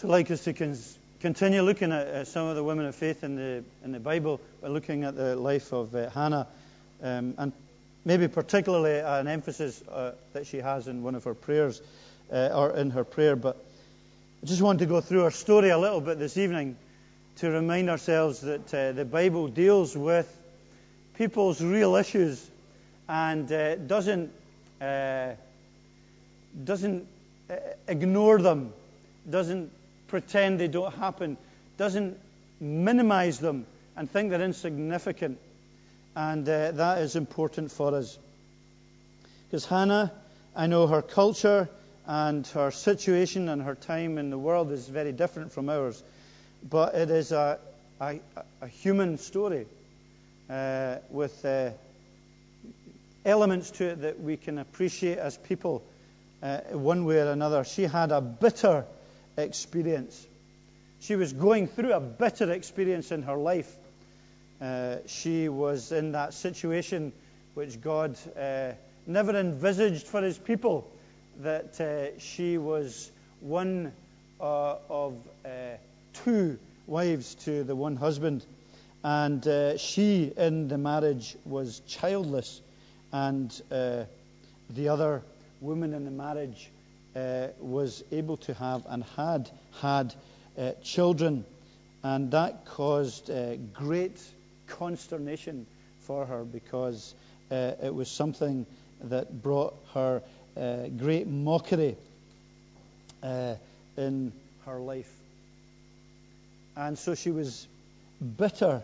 So, I'd like us to con- continue looking at uh, some of the women of faith in the in the Bible. We're looking at the life of uh, Hannah, um, and maybe particularly an emphasis uh, that she has in one of her prayers, uh, or in her prayer. But I just want to go through her story a little bit this evening to remind ourselves that uh, the Bible deals with people's real issues and uh, doesn't doesn't ignore them, doesn't pretend they don't happen, doesn't minimize them and think they're insignificant. And uh, that is important for us. Because Hannah, I know her culture and her situation and her time in the world is very different from ours. But it is a, a, a human story uh, with uh, elements to it that we can appreciate as people uh, one way or another. She had a bitter experience. She was going through a bitter experience in her life. Uh, she was in that situation which God uh, never envisaged for his people, that uh, she was one uh, of uh, two wives to the one husband. And uh, she, in the marriage, was childless, and the other woman in the marriage uh, was able to have and had had uh, children, and that caused uh, great consternation for her because uh, it was something that brought her uh, great mockery uh, in her life. And so she was bitter,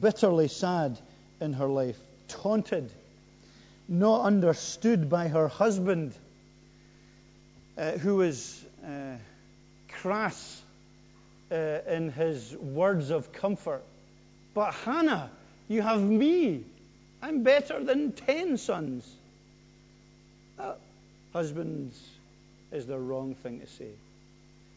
bitterly sad in her life, taunted, not understood by her husband uh, who was uh, crass uh, in his words of comfort. But Hannah, you have me. I'm better than ten sons. That, husbands, is the wrong thing to say.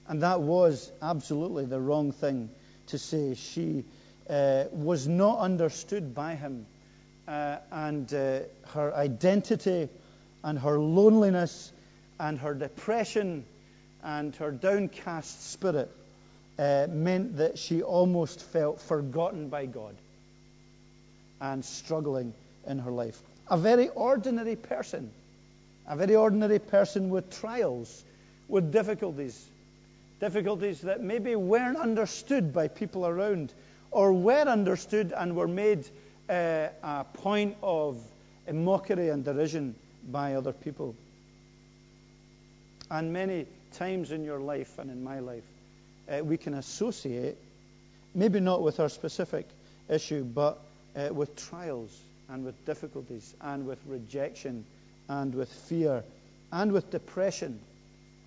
And that was absolutely the wrong thing to say. She uh, was not understood by him. Uh, and uh, her identity and her loneliness and her depression and her downcast spirit uh, meant that she almost felt forgotten by God and struggling in her life. A very ordinary person, a very ordinary person with trials, with difficulties, difficulties that maybe weren't understood by people around or were understood and were made uh, a point of mockery and derision by other people. And many times in your life and in my life, uh, we can associate, maybe not with our specific issue, but uh, with trials and with difficulties and with rejection and with fear and with depression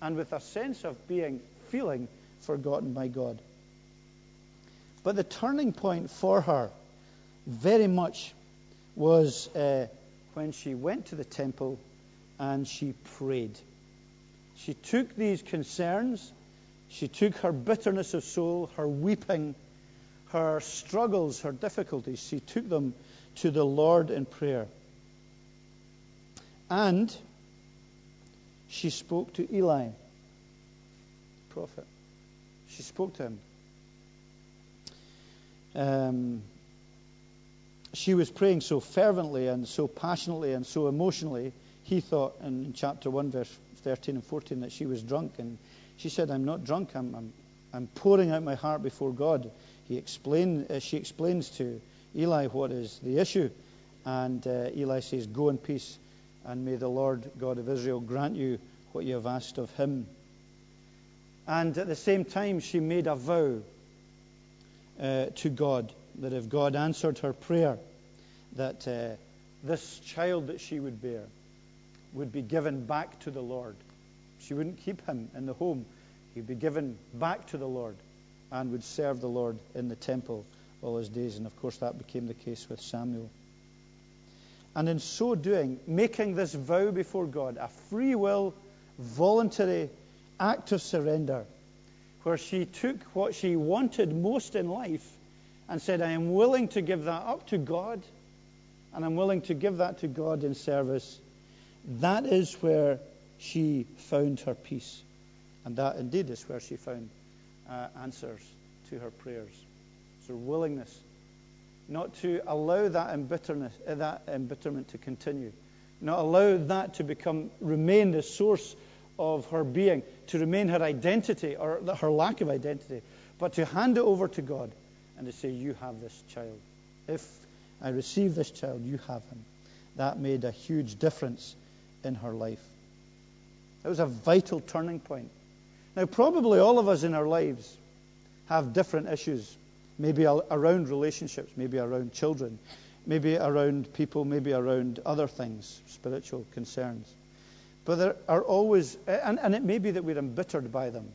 and with a sense of being, feeling forgotten by God. But the turning point for her very much was uh, when she went to the temple and she prayed. She took these concerns, she took her bitterness of soul, her weeping, her struggles, her difficulties, she took them to the Lord in prayer. And she spoke to Eli, prophet. She spoke to him. Um, she was praying so fervently and so passionately and so emotionally. He thought in chapter 1, verse 13 and 14 that she was drunk. And she said, I'm not drunk. I'm, I'm, I'm pouring out my heart before God. He explained, uh, she explains to Eli what is the issue. And uh, Eli says, Go in peace, and may the Lord God of Israel grant you what you have asked of him. And at the same time, she made a vow uh, to God that if God answered her prayer, that uh, this child that she would bear would be given back to the Lord. She wouldn't keep him in the home. He'd be given back to the Lord and would serve the Lord in the temple all his days. And of course, that became the case with Samuel. And in so doing, making this vow before God, a free will, voluntary act of surrender, where she took what she wanted most in life and said, I am willing to give that up to God, and I'm willing to give that to God in service that is where she found her peace And that indeed is where she found uh, answers to her prayers. Her willingness not to allow that, embitterness, uh, that embitterment to continue, not allow that to become remain the source of her being, to remain her identity or her lack of identity, but to hand it over to God and to say, You have this child. If I receive this child, you have him. That made a huge difference in her life. It was a vital turning point. Now, probably all of us in our lives have different issues, maybe around relationships, maybe around children, maybe around people, maybe around other things, spiritual concerns. But there are always, and, and it may be that we're embittered by them.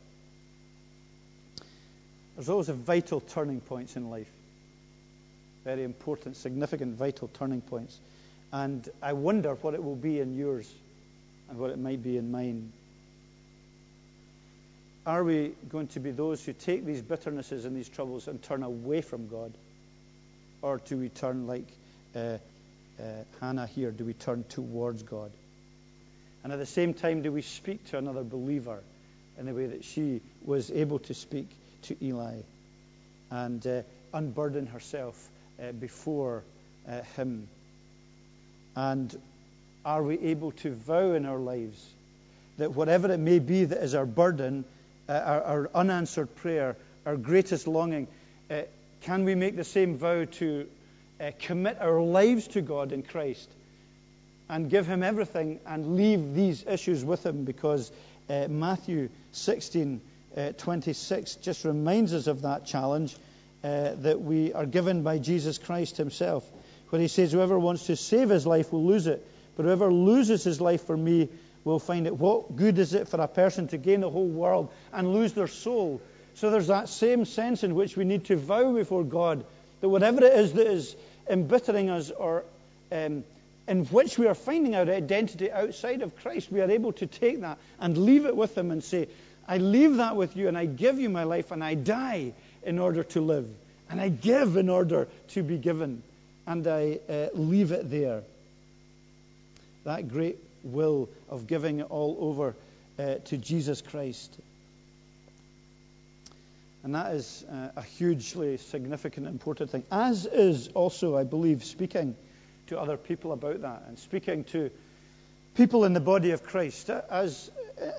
There's always a vital turning points in life. Very important, significant, vital turning points. And I wonder what it will be in yours and what it might be in mine. Are we going to be those who take these bitternesses and these troubles and turn away from God? Or do we turn like uh, uh, Hannah here? Do we turn towards God? And at the same time, do we speak to another believer in the way that she was able to speak to Eli and uh, unburden herself uh, before uh, him? And are we able to vow in our lives that whatever it may be that is our burden, uh, our, our, unanswered prayer, our greatest longing, uh, can we make the same vow to uh, commit our lives to God in Christ and give Him everything and leave these issues with Him? Because uh, Matthew 16 uh, 26 just reminds us of that challenge uh, that we are given by Jesus Christ Himself, where He says, Whoever wants to save his life will lose it, but whoever loses his life for me will find it. What good is it for a person to gain the whole world and lose their soul? So there's that same sense in which we need to vow before God that whatever it is that is embittering us or um, in which we are finding our identity outside of Christ, we are able to take that and leave it with Him and say, I leave that with you and I give you my life and I die in order to live. And I give in order to be given. And I uh, leave it there. That great will of giving it all over uh, to Jesus Christ. And that is uh, a hugely significant, important thing. As is also, I believe, speaking to other people about that and speaking to people in the body of Christ. As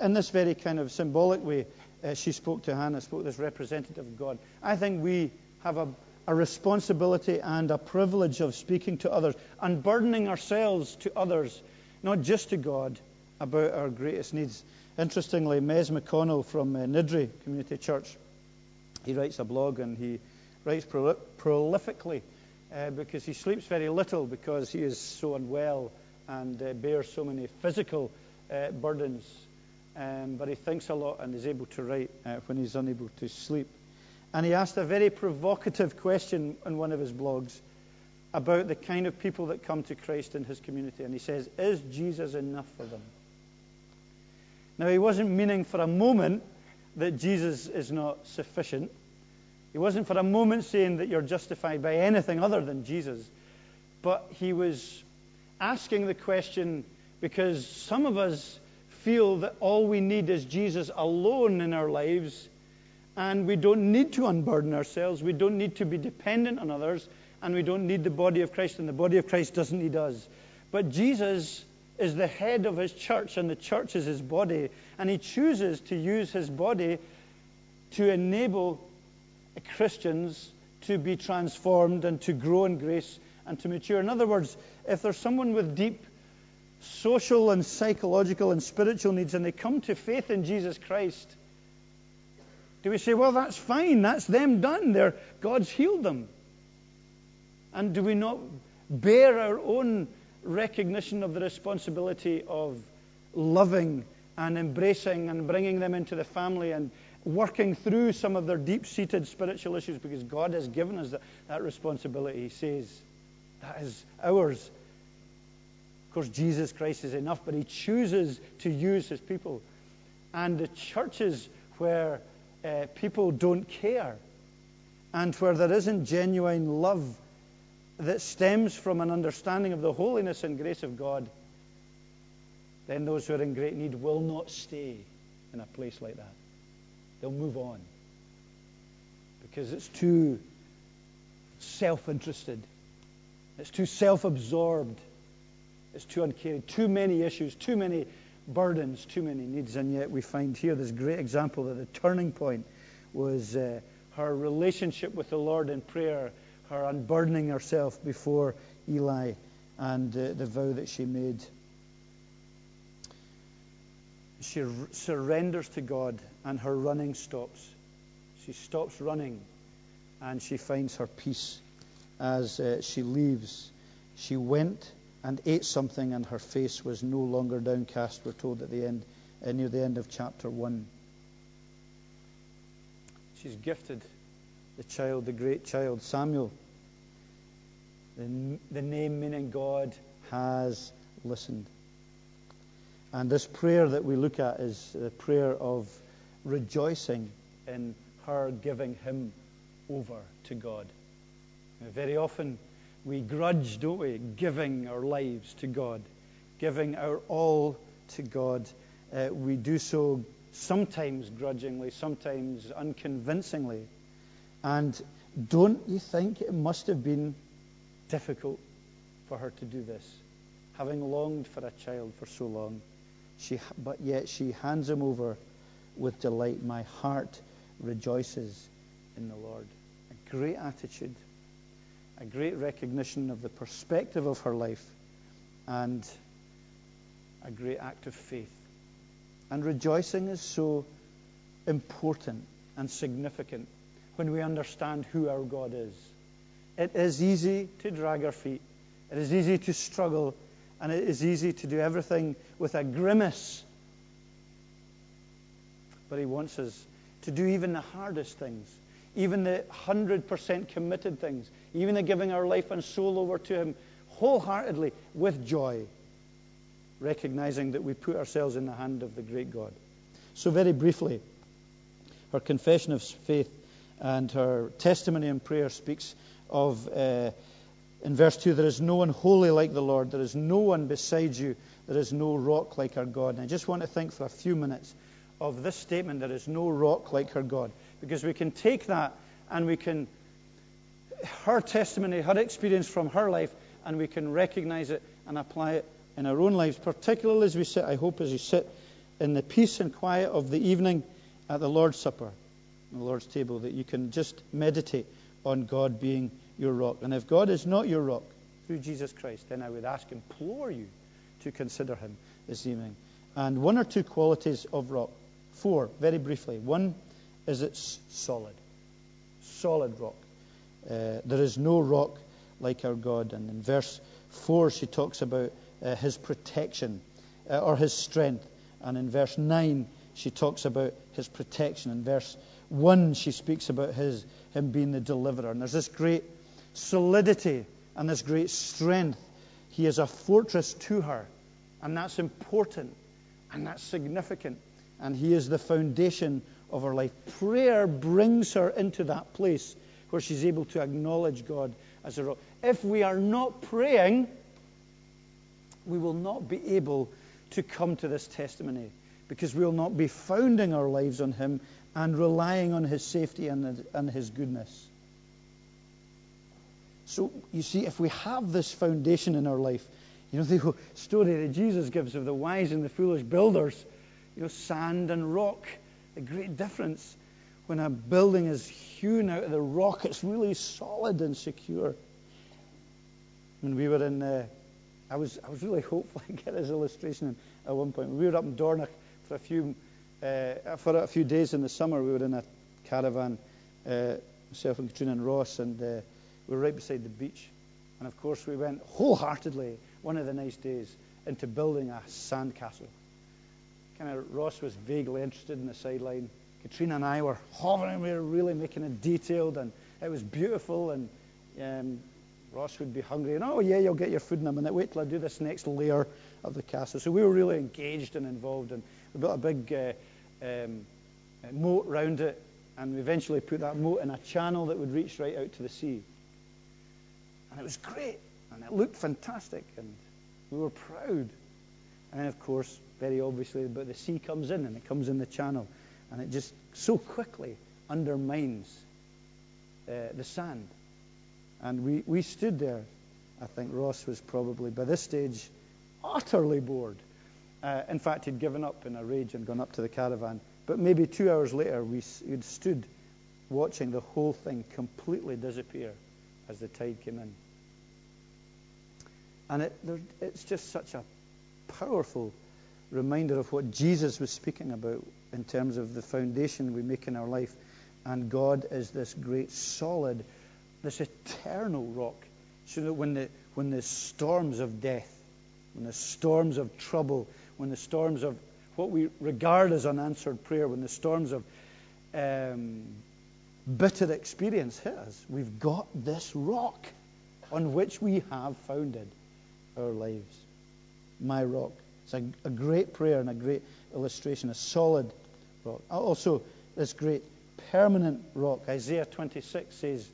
in this very kind of symbolic way, uh, she spoke to Hannah, spoke this representative of God. I think we have a, a responsibility and a privilege of speaking to others, unburdening ourselves to others not just to God, about our greatest needs. Interestingly, Mez McConnell from uh, Niddrie Community Church, he writes a blog and he writes prolifically uh, because he sleeps very little because he is so unwell and uh, bears so many physical uh, burdens. Um, but he thinks a lot and is able to write uh, when he's unable to sleep. And he asked a very provocative question in one of his blogs about the kind of people that come to Christ in his community. And he says, Is Jesus enough for them? Now, he wasn't meaning for a moment that Jesus is not sufficient. He wasn't for a moment saying that you're justified by anything other than Jesus. But he was asking the question because some of us feel that all we need is Jesus alone in our lives, and we don't need to unburden ourselves. We don't need to be dependent on others and we don't need the body of Christ, and the body of Christ doesn't need us. But Jesus is the head of his church, and the church is his body, and he chooses to use his body to enable Christians to be transformed and to grow in grace and to mature. In other words, if there's someone with deep social and psychological and spiritual needs and they come to faith in Jesus Christ, do we say, well, that's fine, that's them done, They're, God's healed them? And do we not bear our own recognition of the responsibility of loving and embracing and bringing them into the family and working through some of their deep seated spiritual issues because God has given us that, that responsibility. He says that is ours. Of course, Jesus Christ is enough, but He chooses to use His people. And the churches where uh, people don't care and where there isn't genuine love that stems from an understanding of the holiness and grace of God, then those who are in great need will not stay in a place like that. they'll move on. Because it's too self interested, it's too self absorbed, it's too uncaring, too many issues, too many burdens, too many needs. And yet we find here this great example that the turning point was uh, her relationship with the Lord in prayer, her unburdening herself before Eli, and uh, the vow that she made. She r- surrenders to God, and her running stops. She stops running, and she finds her peace as uh, she leaves. She went and ate something, and her face was no longer downcast, we're told at the end, uh, near the end of chapter 1. She's gifted the child, the great child, Samuel. The, the name meaning God has listened. And this prayer that we look at is the prayer of rejoicing in her giving him over to God. Now, very often, we grudge, don't we, giving our lives to God, giving our all to God. Uh, we do so sometimes grudgingly, sometimes unconvincingly. And don't you think it must have been difficult for her to do this, having longed for a child for so long? She, but yet she hands him over with delight. My heart rejoices in the Lord. A great attitude a great recognition of the perspective of her life and a great act of faith. And rejoicing is so important and significant when we understand who our God is. It is easy to drag our feet, it is easy to struggle, and it is easy to do everything with a grimace. But He wants us to do even the hardest things even the 100% committed things, even the giving our life and soul over to Him wholeheartedly with joy, recognizing that we put ourselves in the hand of the great God. So, very briefly, her confession of faith and her testimony and prayer speaks of, uh, in verse 2, there is no one holy like the Lord, there is no one beside you, there is no rock like our God. And I just want to think for a few minutes of this statement there is no rock like her God. Because we can take that and we can, her testimony, her experience from her life, and we can recognize it and apply it in our own lives, particularly as we sit, I hope, as you sit in the peace and quiet of the evening at the Lord's Supper, the Lord's table, that you can just meditate on God being your rock. And if God is not your rock through Jesus Christ, then I would ask, implore you to consider him this evening. And one or two qualities of rock. Four, very briefly. One, is it's solid. Solid rock. Uh, there is no rock like our God. And in verse 4, she talks about uh, his protection uh, or his strength. And in verse 9, she talks about his protection. In verse 1, she speaks about his, him being the deliverer. And there's this great solidity and this great strength. He is a fortress to her. And that's important. And that's significant. And he is the foundation of her life. Prayer brings her into that place where she's able to acknowledge God as a rock. If we are not praying, we will not be able to come to this testimony because we will not be founding our lives on Him and relying on His safety and, and His goodness. So, you see, if we have this foundation in our life, you know, the story that Jesus gives of the wise and the foolish builders, you know, sand and rock a great difference when a building is hewn out of the rock. It's really solid and secure. When we were in, uh, I was I was really hopeful I get this illustration at one point. We were up in Dornoch for a few uh, for a few days in the summer. We were in a caravan, uh, myself and Katrina and Ross, and uh, we were right beside the beach. And of course, we went wholeheartedly one of the nice days into building a sandcastle kind of Ross was vaguely interested in the sideline. Katrina and I were hovering. We were really making it detailed, and it was beautiful. And um, Ross would be hungry, and oh yeah, you'll get your food in a minute. Wait till I do this next layer of the castle. So we were really engaged and involved, and we built a big uh, um, moat round it, and we eventually put that moat in a channel that would reach right out to the sea. And it was great, and it looked fantastic, and we were proud. And then, of course, very obviously, but the sea comes in and it comes in the channel and it just so quickly undermines uh, the sand. And we, we stood there. I think Ross was probably, by this stage, utterly bored. Uh, in fact, he'd given up in a rage and gone up to the caravan. But maybe two hours later, we had stood watching the whole thing completely disappear as the tide came in. And it, it's just such a powerful reminder of what Jesus was speaking about in terms of the foundation we make in our life. And God is this great, solid, this eternal rock. So that when the, when the storms of death, when the storms of trouble, when the storms of what we regard as unanswered prayer, when the storms of um, bitter experience hit us, we've got this rock on which we have founded our lives. My rock. It's a, a great prayer and a great illustration, a solid rock. Also, this great permanent rock. Isaiah 26 says,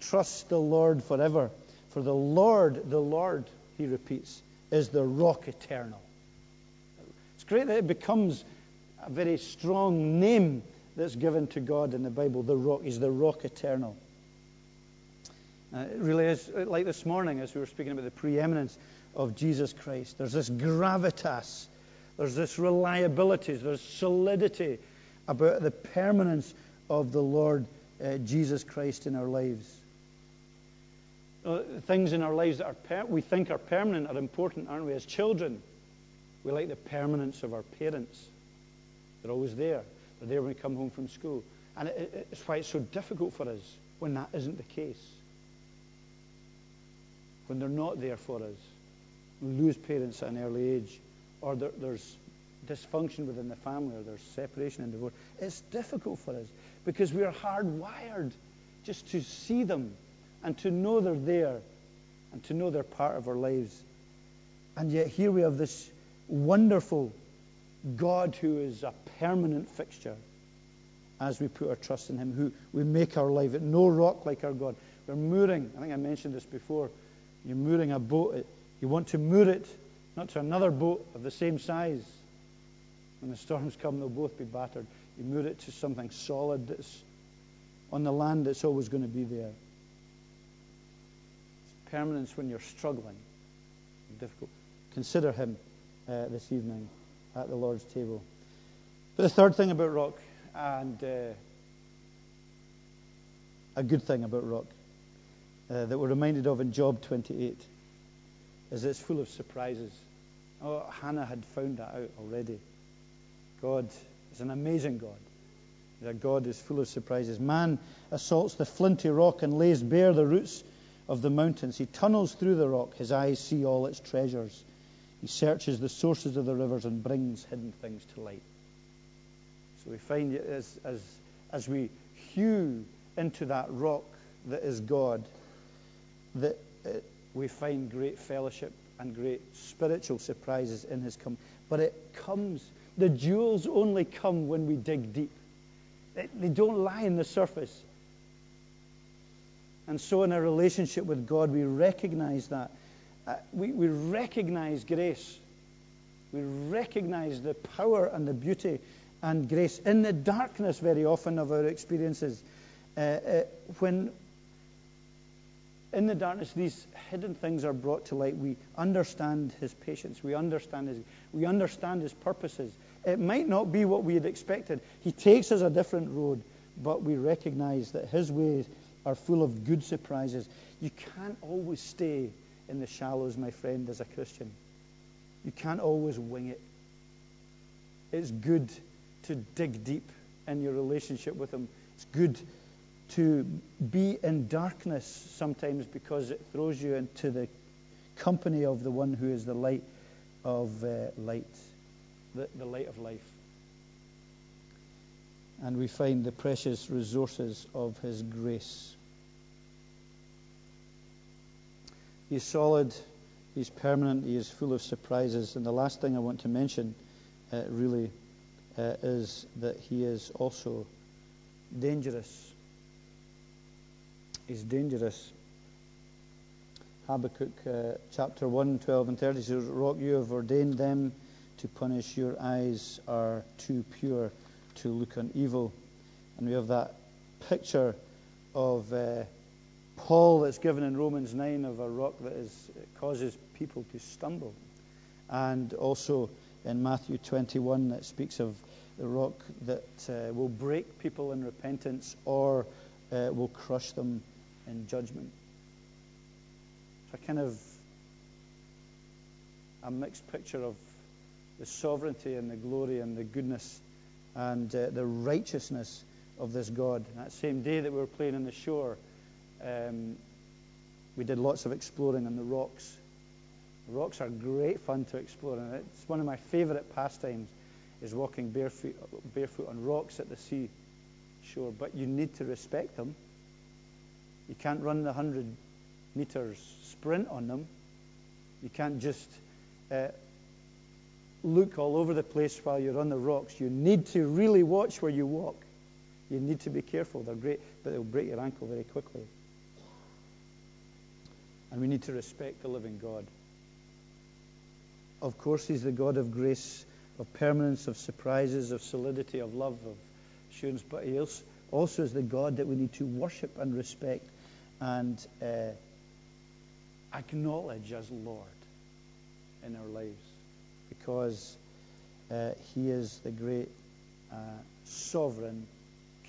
Trust the Lord forever. For the Lord, the Lord, he repeats, is the rock eternal. It's great that it becomes a very strong name that's given to God in the Bible. The rock is the rock eternal. Uh, it really is like this morning as we were speaking about the preeminence of Jesus Christ. There's this gravitas, there's this reliability, there's solidity about the permanence of the Lord uh, Jesus Christ in our lives. Uh, things in our lives that are per- we think are permanent are important, aren't we? As children, we like the permanence of our parents. They're always there. They're there when we come home from school. And it, it, it's why it's so difficult for us when that isn't the case. When they're not there for us. Lose parents at an early age, or there, there's dysfunction within the family, or there's separation and divorce. It's difficult for us because we are hardwired just to see them and to know they're there and to know they're part of our lives. And yet here we have this wonderful God who is a permanent fixture as we put our trust in Him, who we make our life at no rock like our God. We're mooring, I think I mentioned this before, you're mooring a boat. You want to moor it not to another boat of the same size. When the storms come, they'll both be battered. You moor it to something solid that's on the land that's always going to be there. It's permanence when you're struggling. Difficult. Consider him uh, this evening at the Lord's table. But the third thing about rock, and uh, a good thing about rock, uh, that we're reminded of in Job 28, is it's full of surprises. Oh, Hannah had found that out already. God is an amazing God. That God is full of surprises. Man assaults the flinty rock and lays bare the roots of the mountains. He tunnels through the rock. His eyes see all its treasures. He searches the sources of the rivers and brings hidden things to light. So we find as, as, as we hew into that rock that is God, that it, we find great fellowship and great spiritual surprises in His coming. But it comes, the jewels only come when we dig deep. They don't lie in the surface. And so, in our relationship with God, we recognize that. Uh, we, we recognize grace. We recognize the power and the beauty and grace in the darkness, very often, of our experiences. Uh, uh, when in the darkness, these hidden things are brought to light. We understand his patience. We understand his, we understand his purposes. It might not be what we had expected. He takes us a different road, but we recognize that his ways are full of good surprises. You can't always stay in the shallows, my friend, as a Christian. You can't always wing it. It's good to dig deep in your relationship with him. It's good to be in darkness sometimes because it throws you into the company of the one who is the light of uh, light, the, the light of life. And we find the precious resources of his grace. He's solid, he's permanent, he is full of surprises. And the last thing I want to mention uh, really uh, is that he is also dangerous is dangerous. Habakkuk uh, chapter 1, 12 and 30 says, Rock, you have ordained them to punish. Your eyes are too pure to look on evil. And we have that picture of uh, Paul that's given in Romans 9 of a rock that is, causes people to stumble. And also in Matthew 21 that speaks of the rock that uh, will break people in repentance or uh, will crush them in judgment. It's a kind of a mixed picture of the sovereignty and the glory and the goodness and uh, the righteousness of this God. That same day that we were playing on the shore, um, we did lots of exploring on the rocks. Rocks are great fun to explore, and it's one of my favourite pastimes is walking barefoot, barefoot on rocks at the sea shore. But you need to respect them. You can't run the 100 meters sprint on them. You can't just uh, look all over the place while you're on the rocks. You need to really watch where you walk. You need to be careful. They're great, but they'll break your ankle very quickly. And we need to respect the living God. Of course, He's the God of grace, of permanence, of surprises, of solidity, of love, of assurance, but He also is the God that we need to worship and respect and uh, acknowledge as Lord in our lives because uh, He is the great uh, sovereign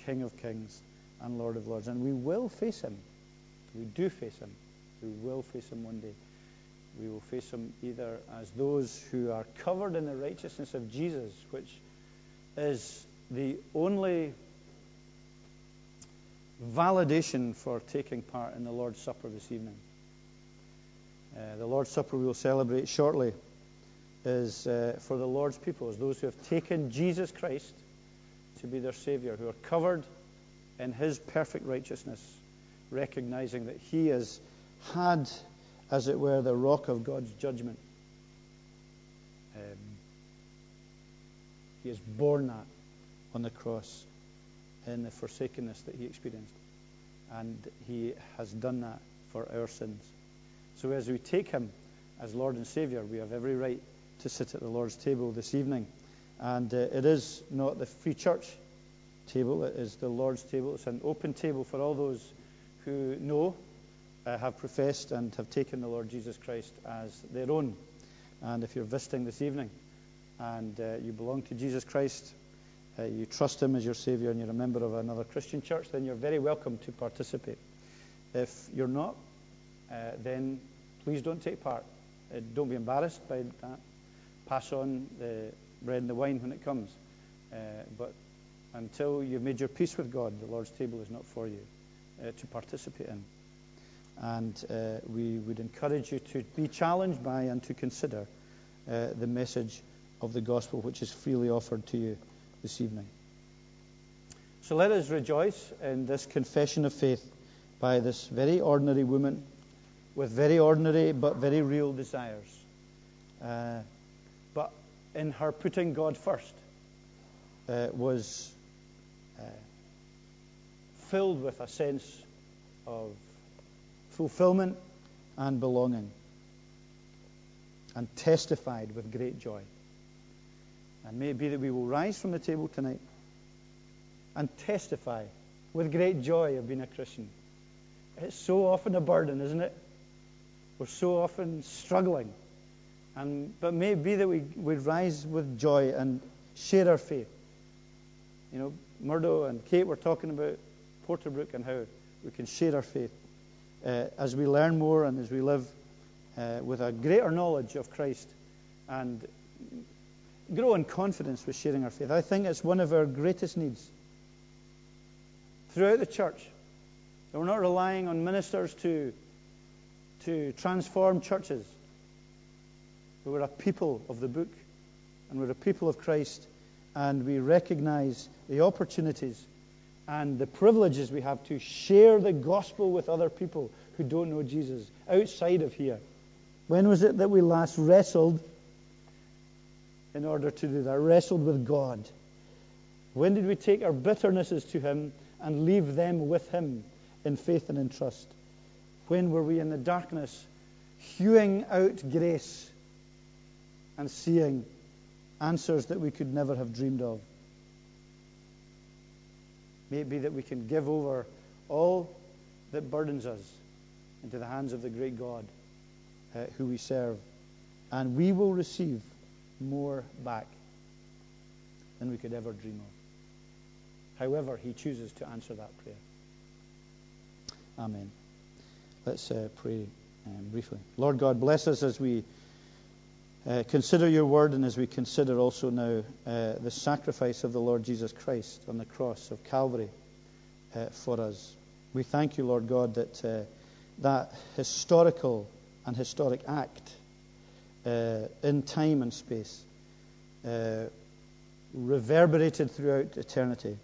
King of kings and Lord of lords. And we will face Him. We do face Him. We will face Him one day. We will face Him either as those who are covered in the righteousness of Jesus, which is the only validation for taking part in the Lord's Supper this evening. Uh, the Lord's Supper we will celebrate shortly is uh, for the Lord's people, those who have taken Jesus Christ to be their Savior, who are covered in His perfect righteousness, recognizing that He has had, as it were, the rock of God's judgment. Um, he has borne that on the cross in the forsakenness that He experienced. And He has done that for our sins. So as we take him as Lord and Savior, we have every right to sit at the Lord's table this evening. And uh, it is not the free church table, it is the Lord's table. It's an open table for all those who know, uh, have professed, and have taken the Lord Jesus Christ as their own. And if you're visiting this evening and uh, you belong to Jesus Christ, uh, you trust Him as your Savior, and you're a member of another Christian church, then you're very welcome to participate. If you're not, uh, then please don't take part. Uh, don't be embarrassed by that. Pass on the bread and the wine when it comes. Uh, but until you've made your peace with God, the Lord's table is not for you uh, to participate in. And uh, we would encourage you to be challenged by and to consider the message of the gospel which is freely offered to you this evening. So let us rejoice in this confession of faith by this very ordinary woman with very ordinary but very real desires. Uh, but in her putting God first uh, was uh, filled with a sense of fulfillment and belonging and testified with great joy. And may it be that we will rise from the table tonight and testify with great joy of being a Christian. It's so often a burden, isn't it? We're so often struggling. And, but may it be that we, we rise with joy and share our faith. You know, Murdo and Kate were talking about Porterbrook and how we can share our faith uh, as we learn more and as we live uh, with a greater knowledge of Christ and grow in confidence with sharing our faith. I think it's one of our greatest needs throughout the church. We're not relying on ministers to to transform churches. we're a people of the book, and we're a people of Christ, and we recognize the opportunities and the privileges we have to share the gospel with other people who don't know Jesus outside of here. When was it that we last wrestled in order to do that? Wrestled with God. When did we take our bitternesses to Him and leave them with Him in faith and in trust? When were we in the darkness, hewing out grace and seeing answers that we could never have dreamed of? May it be that we can give over all that burdens us into the hands of the great God uh, who we serve, and we will receive more back than we could ever dream of. However, He chooses to answer that prayer. Amen. Let's uh, pray um, briefly. Lord God, bless us as we uh, consider your word and as we consider also now uh, the sacrifice of the Lord Jesus Christ on the cross of Calvary uh, for us. We thank you, Lord God, that uh, that historical and historic act uh, in time and space uh, reverberated throughout eternity.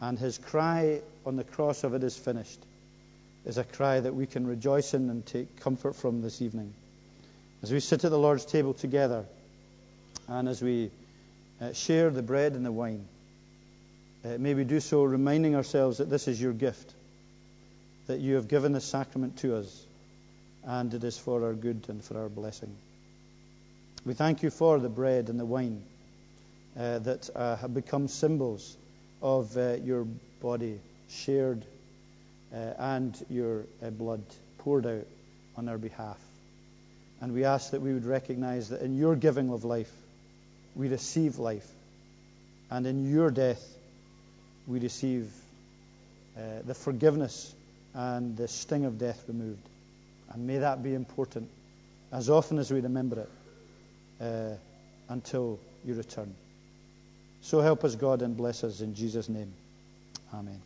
And his cry on the cross of it is finished is a cry that we can rejoice in and take comfort from this evening. As we sit at the Lord's table together and as we uh, share the bread and the wine, uh, may we do so reminding ourselves that this is your gift, that you have given the sacrament to us, and it is for our good and for our blessing. We thank you for the bread and the wine uh, that uh, have become symbols of uh, your body shared uh, and your uh, blood poured out on our behalf. And we ask that we would recognize that in your giving of life, we receive life. And in your death, we receive uh, the forgiveness and the sting of death removed. And may that be important as often as we remember it uh, until you return. So help us, God, and bless us in Jesus' name. Amen.